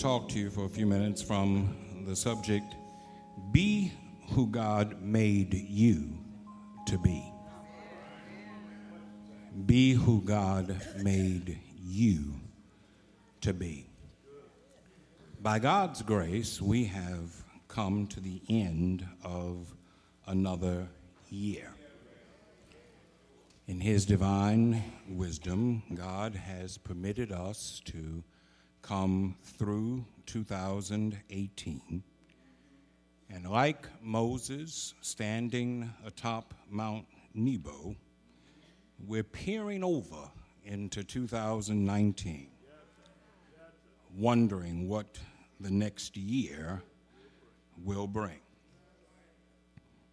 Talk to you for a few minutes from the subject Be who God made you to be. Be who God made you to be. By God's grace, we have come to the end of another year. In His divine wisdom, God has permitted us to come through 2018. And like Moses standing atop Mount Nebo, we're peering over into 2019, wondering what the next year will bring.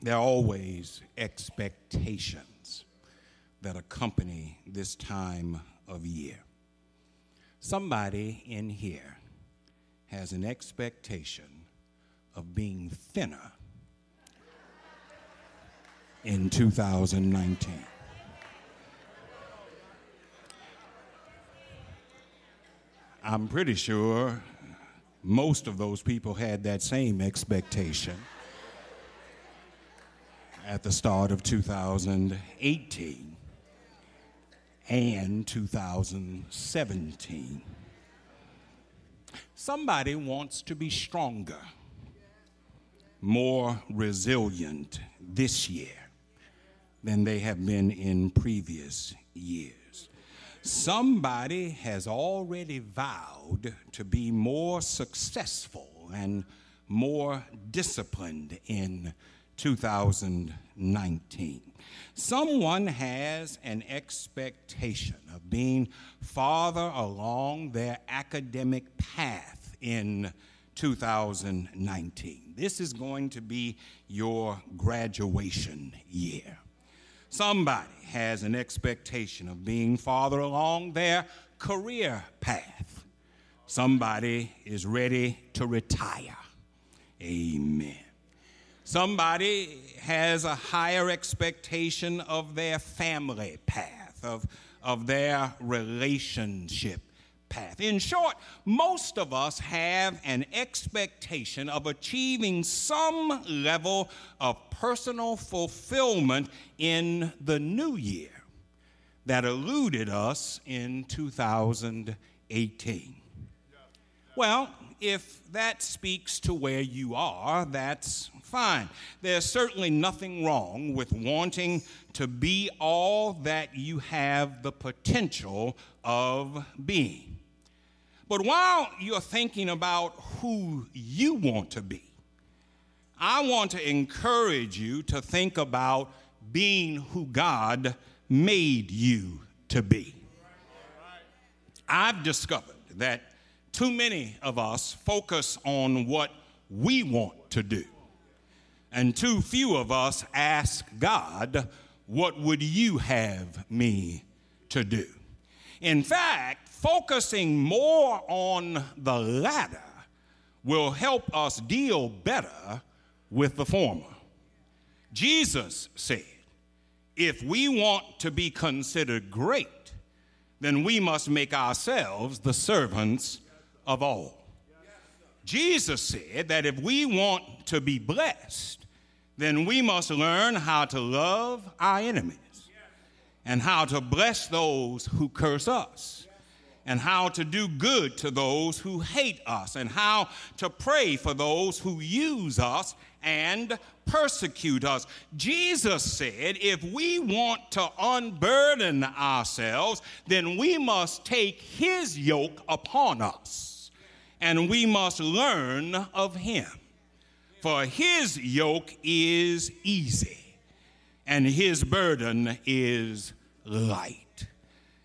There are always expectations that accompany this time of year. Somebody in here has an expectation of being thinner in 2019. I'm pretty sure most of those people had that same expectation at the start of 2018 and 2017. Somebody wants to be stronger, more resilient this year than they have been in previous years. Somebody has already vowed to be more successful and more disciplined in 2019. Someone has an expectation of being farther along their academic path in 2019. This is going to be your graduation year. Somebody has an expectation of being farther along their career path. Somebody is ready to retire. Amen. Somebody has a higher expectation of their family path, of, of their relationship path. In short, most of us have an expectation of achieving some level of personal fulfillment in the new year that eluded us in 2018. Well, if that speaks to where you are, that's fine. There's certainly nothing wrong with wanting to be all that you have the potential of being. But while you're thinking about who you want to be, I want to encourage you to think about being who God made you to be. I've discovered that too many of us focus on what we want to do, and too few of us ask God, What would you have me to do? In fact, focusing more on the latter will help us deal better with the former. Jesus said, if we want to be considered great, then we must make ourselves the servants of all. Jesus said that if we want to be blessed, then we must learn how to love our enemies and how to bless those who curse us and how to do good to those who hate us, and how to pray for those who use us and persecute us. Jesus said, if we want to unburden ourselves, then we must take his yoke upon us, and we must learn of him. For his yoke is easy, and his burden is light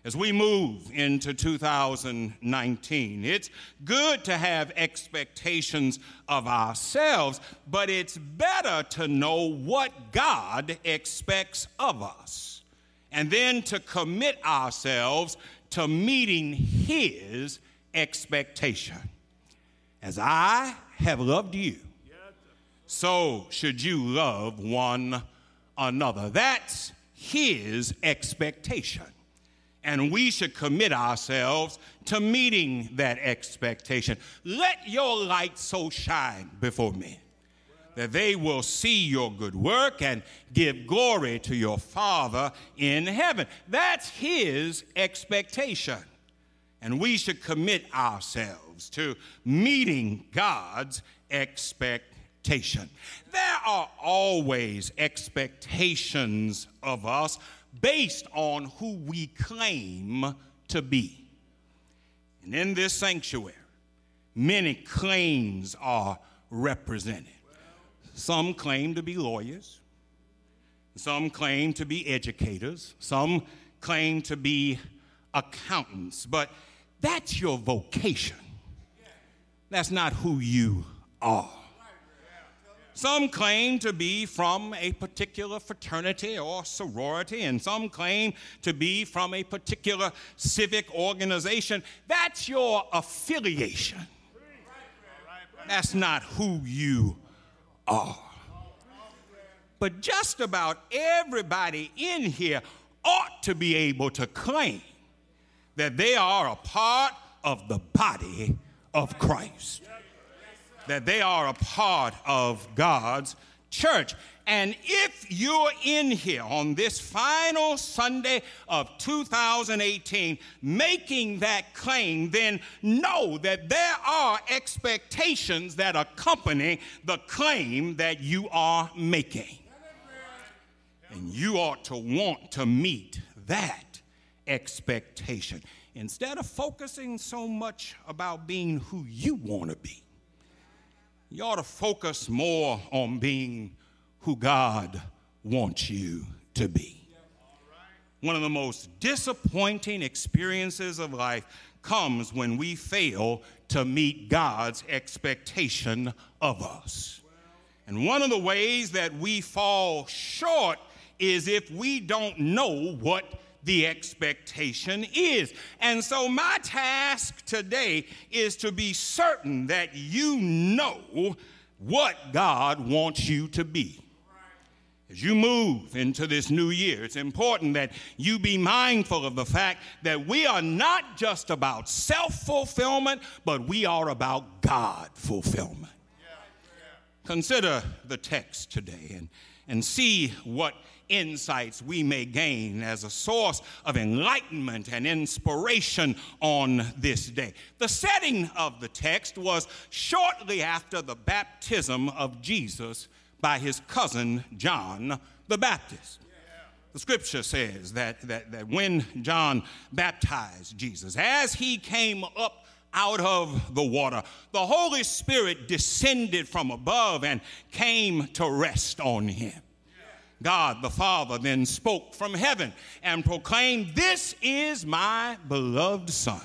as we move into 2019. It's good to have expectations of ourselves, but it's better to know what God expects of us and then to commit ourselves to meeting His expectation. As I have loved you, so should you love one another. That's His expectation. and we should commit ourselves to meeting that expectation. Let your light so shine before men that they will see your good work and give glory to your Father in heaven. That's His expectation. And we should commit ourselves to meeting God's expectation. There are always expectations of us based on who we claim to be. And in this sanctuary, many claims are represented. Some claim to be lawyers, some claim to be educators, some claim to be accountants, but that's your vocation. That's not who you are. Some claim to be from a particular fraternity or sorority, and some claim to be from a particular civic organization. That's your affiliation. That's not who you are. But just about everybody in here ought to be able to claim that they are a part of the body of Christ that they are a part of God's church. And if you're in here on this final Sunday of 2018 making that claim, then know that there are expectations that accompany the claim that you are making. And you ought to want to meet that expectation. Instead of focusing so much about being who you want to be, you ought to focus more on being who God wants you to be. One of the most disappointing experiences of life comes when we fail to meet God's expectation of us. And one of the ways that we fall short is if we don't know what the expectation is. And so, my task today is to be certain that you know what God wants you to be. As you move into this new year, it's important that you be mindful of the fact that we are not just about self fulfillment, but we are about God fulfillment. Consider the text today and, and see what insights we may gain as a source of enlightenment and inspiration on this day. The setting of the text was shortly after the baptism of Jesus by his cousin John the Baptist. The scripture says that, that, that when John baptized Jesus, as he came up out of the water, the Holy Spirit descended from above and came to rest on him. God the Father then spoke from heaven and proclaimed, This is my beloved Son,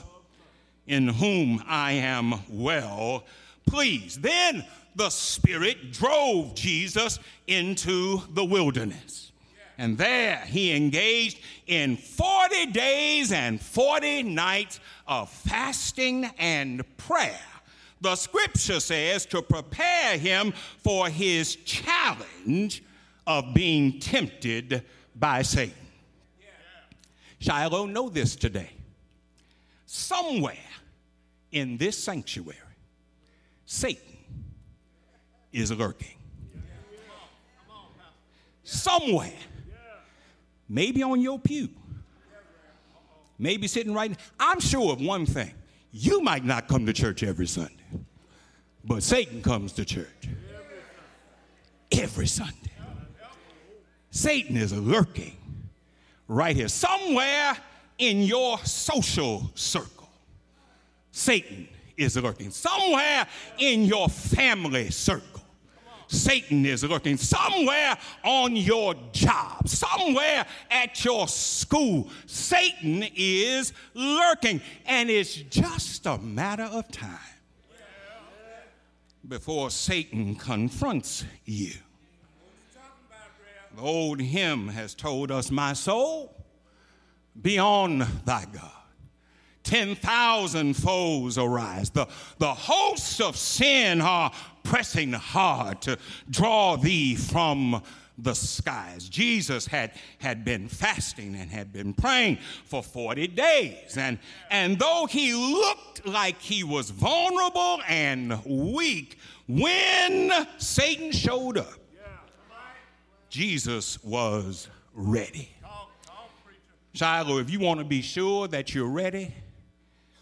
in whom I am well pleased. Then the Spirit drove Jesus into the wilderness. And there he engaged in 40 days and 40 nights of fasting and prayer. The scripture says to prepare him for his challenge of being tempted by Satan. Shiloh, know this today. Somewhere in this sanctuary, Satan is lurking. Somewhere, maybe on your pew, maybe sitting right. I'm sure of one thing you might not come to church every Sunday, but Satan comes to church every Sunday. Satan is lurking right here, somewhere in your social circle. Satan is lurking somewhere in your family circle. Satan is lurking somewhere on your job, somewhere at your school. Satan is lurking, and it's just a matter of time before Satan confronts you. The old hymn has told us, My soul, be on thy God. 10,000 foes arise. The, the hosts of sin are pressing hard to draw thee from the skies. Jesus had, had been fasting and had been praying for 40 days. And, and though he looked like he was vulnerable and weak, when Satan showed up, Jesus was ready. Shiloh, if you want to be sure that you're ready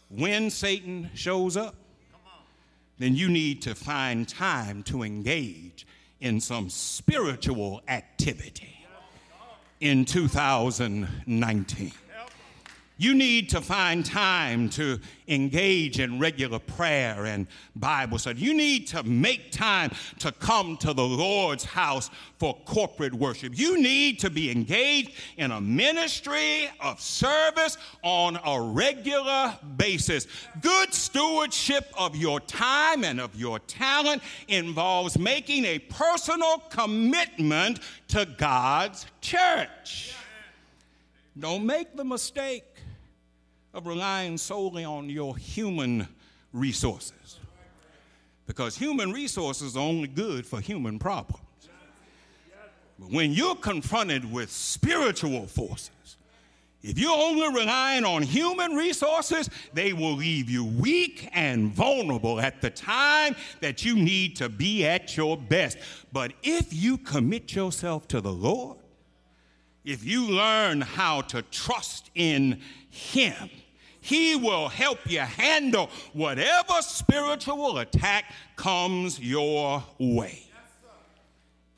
when Satan shows up, then you need to find time to engage in some spiritual activity in 2019. You need to find time to engage in regular prayer and Bible study. You need to make time to come to the Lord's house for corporate worship. You need to be engaged in a ministry of service on a regular basis. Good stewardship of your time and of your talent involves making a personal commitment to God's church. Don't make the mistake of relying solely on your human resources. Because human resources are only good for human problems. But when you're confronted with spiritual forces, if you're only relying on human resources, they will leave you weak and vulnerable at the time that you need to be at your best. But if you commit yourself to the Lord, if you learn how to trust in Him, he will help you handle whatever spiritual attack comes your way.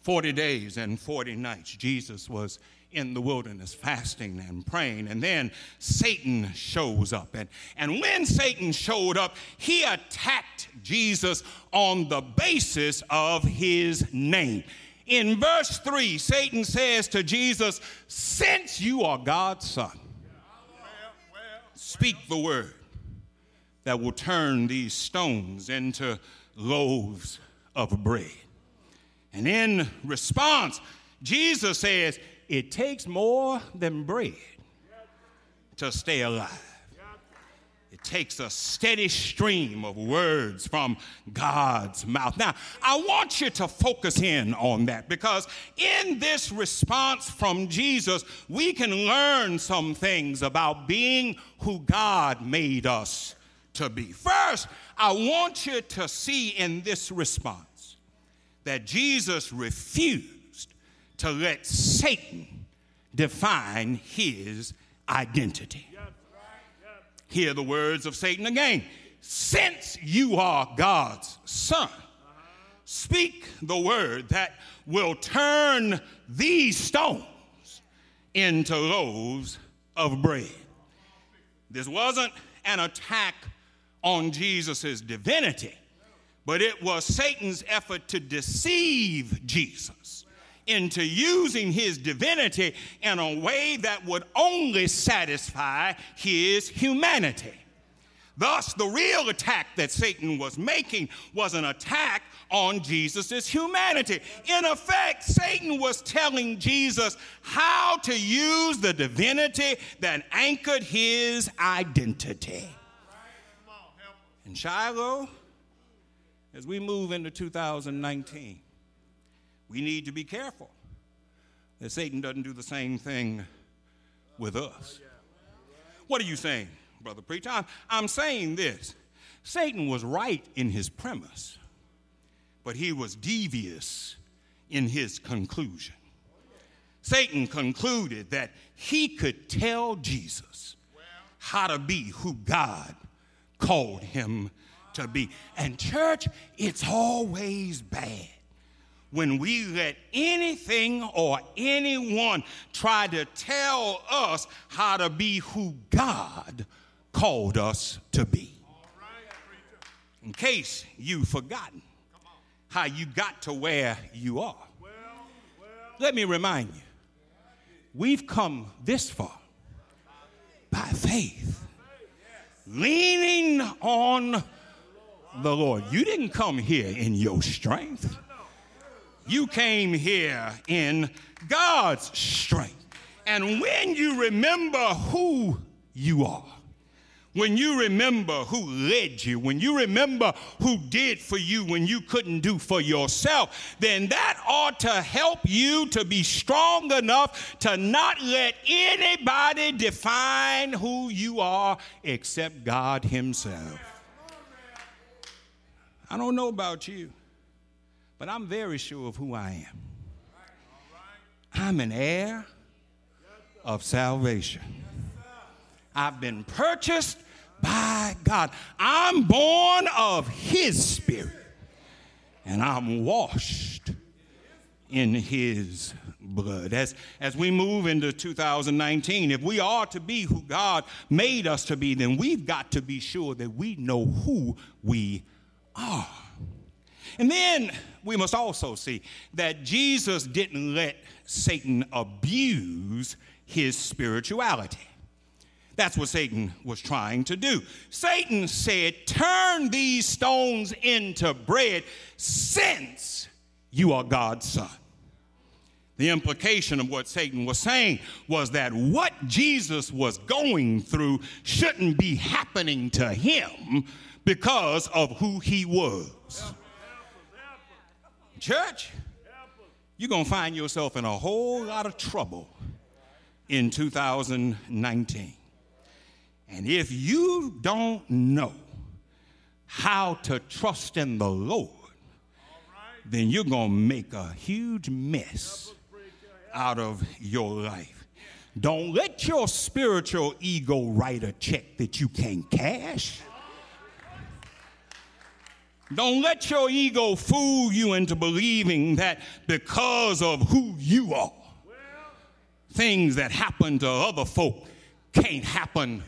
40 days and 40 nights, Jesus was in the wilderness fasting and praying. And then Satan shows up. And, and when Satan showed up, he attacked Jesus on the basis of his name. In verse 3, Satan says to Jesus, Since you are God's son, Speak the word that will turn these stones into loaves of bread. And in response, Jesus says, It takes more than bread to stay alive. It takes a steady stream of words from God's mouth. Now, I want you to focus in on that because in this response from Jesus, we can learn some things about being who God made us to be. First, I want you to see in this response that Jesus refused to let Satan define his identity. Hear the words of Satan again. Since you are God's son, speak the word that will turn these stones into loaves of bread. This wasn't an attack on Jesus' divinity, but it was Satan's effort to deceive Jesus into using his divinity in a way that would only satisfy his humanity. Thus, the real attack that Satan was making was an attack on Jesus' humanity. In effect, Satan was telling Jesus how to use the divinity that anchored his identity. And Shiloh, as we move into 2019, we need to be careful that Satan doesn't do the same thing with us. What are you saying, Brother Preacher? I'm, I'm saying this Satan was right in his premise, but he was devious in his conclusion. Satan concluded that he could tell Jesus how to be who God called him to be. And, church, it's always bad when we let anything or anyone try to tell us how to be who God called us to be. In case you've forgotten how you got to where you are, let me remind you we've come this far by faith, leaning on the Lord. You didn't come here in your strength. You came here in God's strength. And when you remember who you are, when you remember who led you, when you remember who did for you when you couldn't do for yourself, then that ought to help you to be strong enough to not let anybody define who you are except God Himself. I don't know about you, but I'm very sure of who I am. I'm an heir of salvation. I've been purchased by God. I'm born of His Spirit, and I'm washed in His blood. As, as we move into 2019, if we are to be who God made us to be, then we've got to be sure that we know who we are. And then we must also see that Jesus didn't let Satan abuse his spirituality. That's what Satan was trying to do. Satan said, Turn these stones into bread since you are God's son. The implication of what Satan was saying was that what Jesus was going through shouldn't be happening to him because of who he was. Church, you're going to find yourself in a whole lot of trouble in 2019. And if you don't know how to trust in the Lord, then you're going to make a huge mess out of your life. Don't let your spiritual ego write a check that you can't cash. Don't let your ego fool you into believing that because of who you are, things that happen to other folk can't happen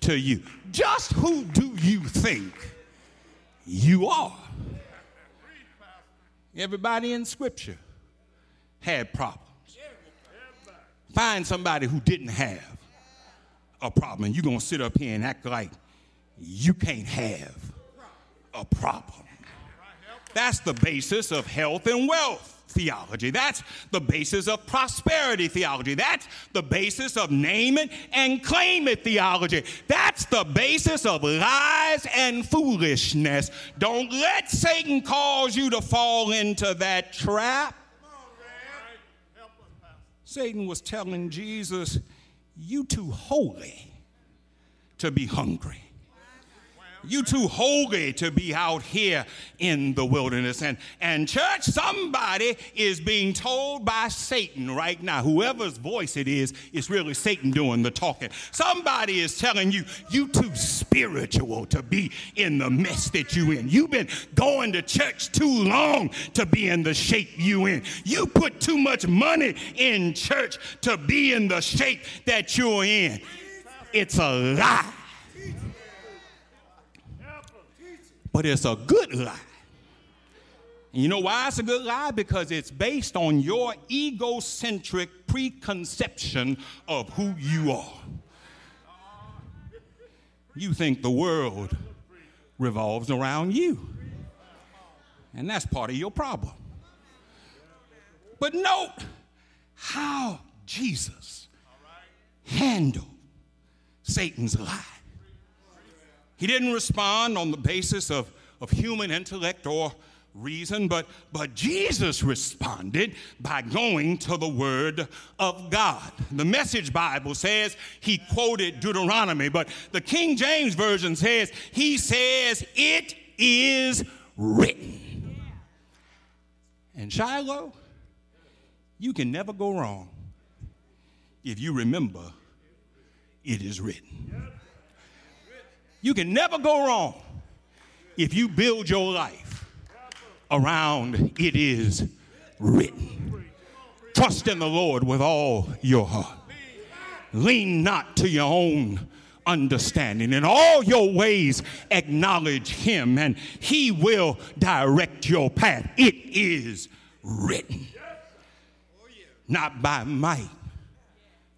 to you. Just who do you think you are? Everybody in Scripture had problems. Find somebody who didn't have a problem, and you're going to sit up here and act like you can't have a problem. That's the basis of health and wealth theology. That's the basis of prosperity theology. That's the basis of name it and claim it theology. That's the basis of lies and foolishness. Don't let Satan cause you to fall into that trap. Satan was telling Jesus, You too holy to be hungry. You too holy to be out here in the wilderness. And, and church, somebody is being told by Satan right now, whoever's voice it is, it's really Satan doing the talking. Somebody is telling you, you too spiritual to be in the mess that you in. You've been going to church too long to be in the shape you in. You put too much money in church to be in the shape that you're in. It's a lie. But it's a good lie. You know why it's a good lie? Because it's based on your egocentric preconception of who you are. You think the world revolves around you. And that's part of your problem. But note how Jesus handled Satan's lie. He didn't respond on the basis of, of human intellect or reason, but, but Jesus responded by going to the Word of God. The Message Bible says he quoted Deuteronomy, but the King James Version says he says, It is written. And Shiloh, you can never go wrong if you remember it is written. You can never go wrong if you build your life around it is written. Trust in the Lord with all your heart. Lean not to your own understanding. In all your ways, acknowledge Him, and He will direct your path. It is written. Not by might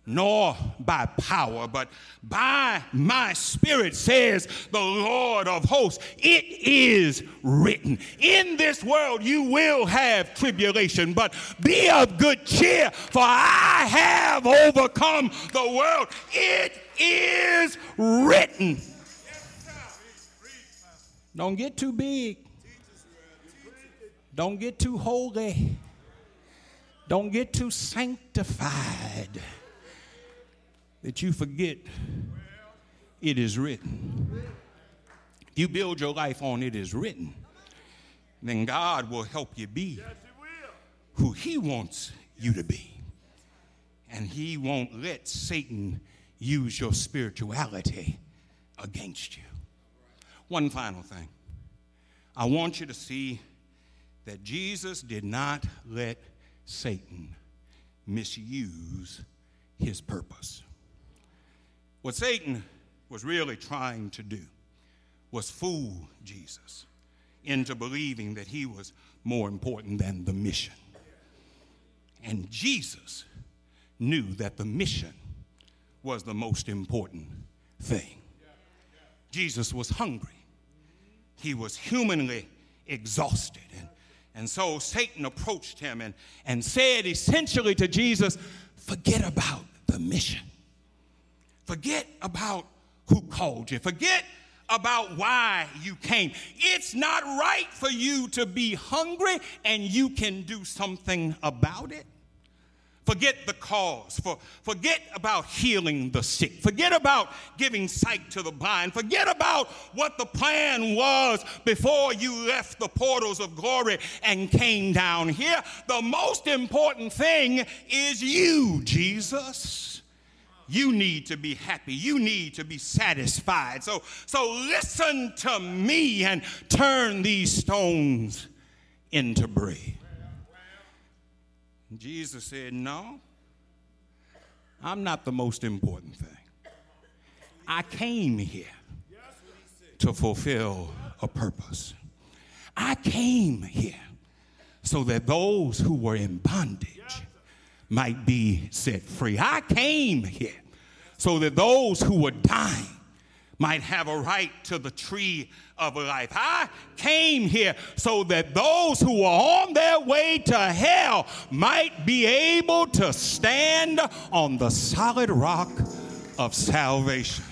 nor by power, but by my spirit, says the Lord of hosts. It is written. In this world you will have tribulation, but be of good cheer, for I have overcome the world. It is written. Don't get too big. Don't get too holy. Don't get too sanctified that you forget it is written. If you build your life on it is written, then God will help you be who He wants you to be. And He won't let Satan use your spirituality against you. One final thing I want you to see that Jesus did not let Satan misuse his purpose. What Satan was really trying to do was fool Jesus into believing that he was more important than the mission. And Jesus knew that the mission was the most important thing. Jesus was hungry, he was humanly exhausted. And, and so Satan approached him and, and said essentially to Jesus, Forget about the mission. Forget about who called you. Forget about why you came. It's not right for you to be hungry and you can do something about it. Forget the cause. For, forget about healing the sick. Forget about giving sight to the blind. Forget about what the plan was before you left the portals of glory and came down here. The most important thing is you, Jesus you need to be happy. You need to be satisfied. So, so listen to me and turn these stones into bread. Jesus said, No, I'm not the most important thing. I came here to fulfill a purpose. I came here so that those who were in bondage might be set free. I came here so that those who were dying might have a right to the tree of life. I came here so that those who were on their way to hell might be able to stand on the solid rock of salvation.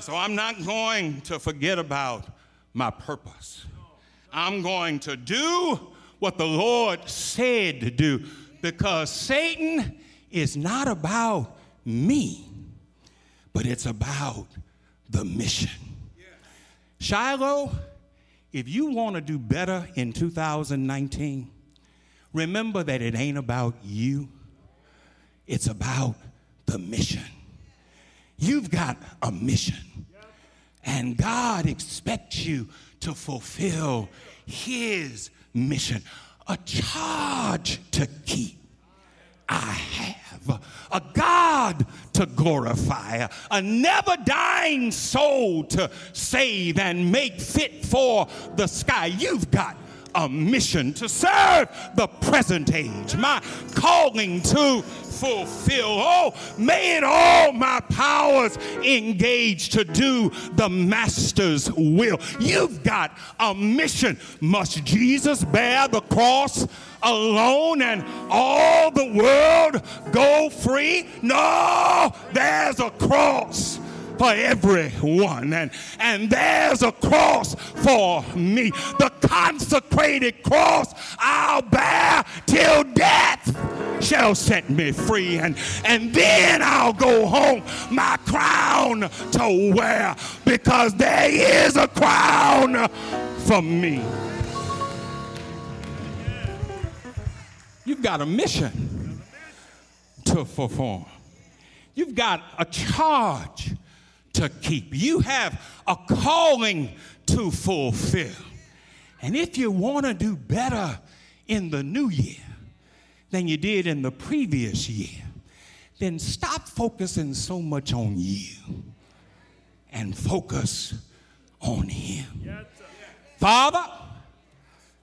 So I'm not going to forget about my purpose. I'm going to do what the Lord said to do because Satan is not about me, but it's about the mission. Shiloh, if you want to do better in 2019, remember that it ain't about you, it's about the mission. You've got a mission, and God expects you to fulfill His mission a charge to keep. I have a God to glorify, a never dying soul to save and make fit for the sky. You've got a mission to serve the present age, my calling to fulfill. Oh, may it all my powers engage to do the Master's will. You've got a mission. Must Jesus bear the cross? alone and all the world go free? No, there's a cross for everyone. And, and there's a cross for me. The consecrated cross I'll bear till death shall set me free. And, and then I'll go home, my crown to wear, because there is a crown for me. You've got a mission to perform. You've got a charge to keep. You have a calling to fulfill. And if you want to do better in the new year than you did in the previous year, then stop focusing so much on you and focus on Him. Father,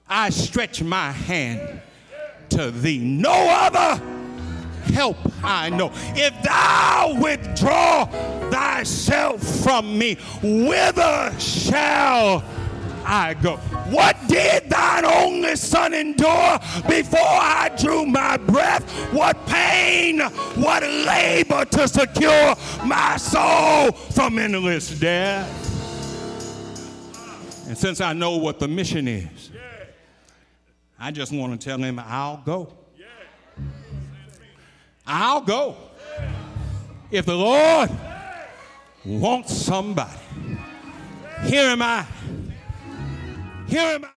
I stretch my hand to thee. No other help I know. If thou withdraw thyself from me, whither shall I go? What did thine only son endure before I drew my breath? What pain, what labor to secure my soul from endless death? And since I know what the mission is, I just want to tell him, I'll go. I'll go. If the Lord wants somebody, here am I. Here am I.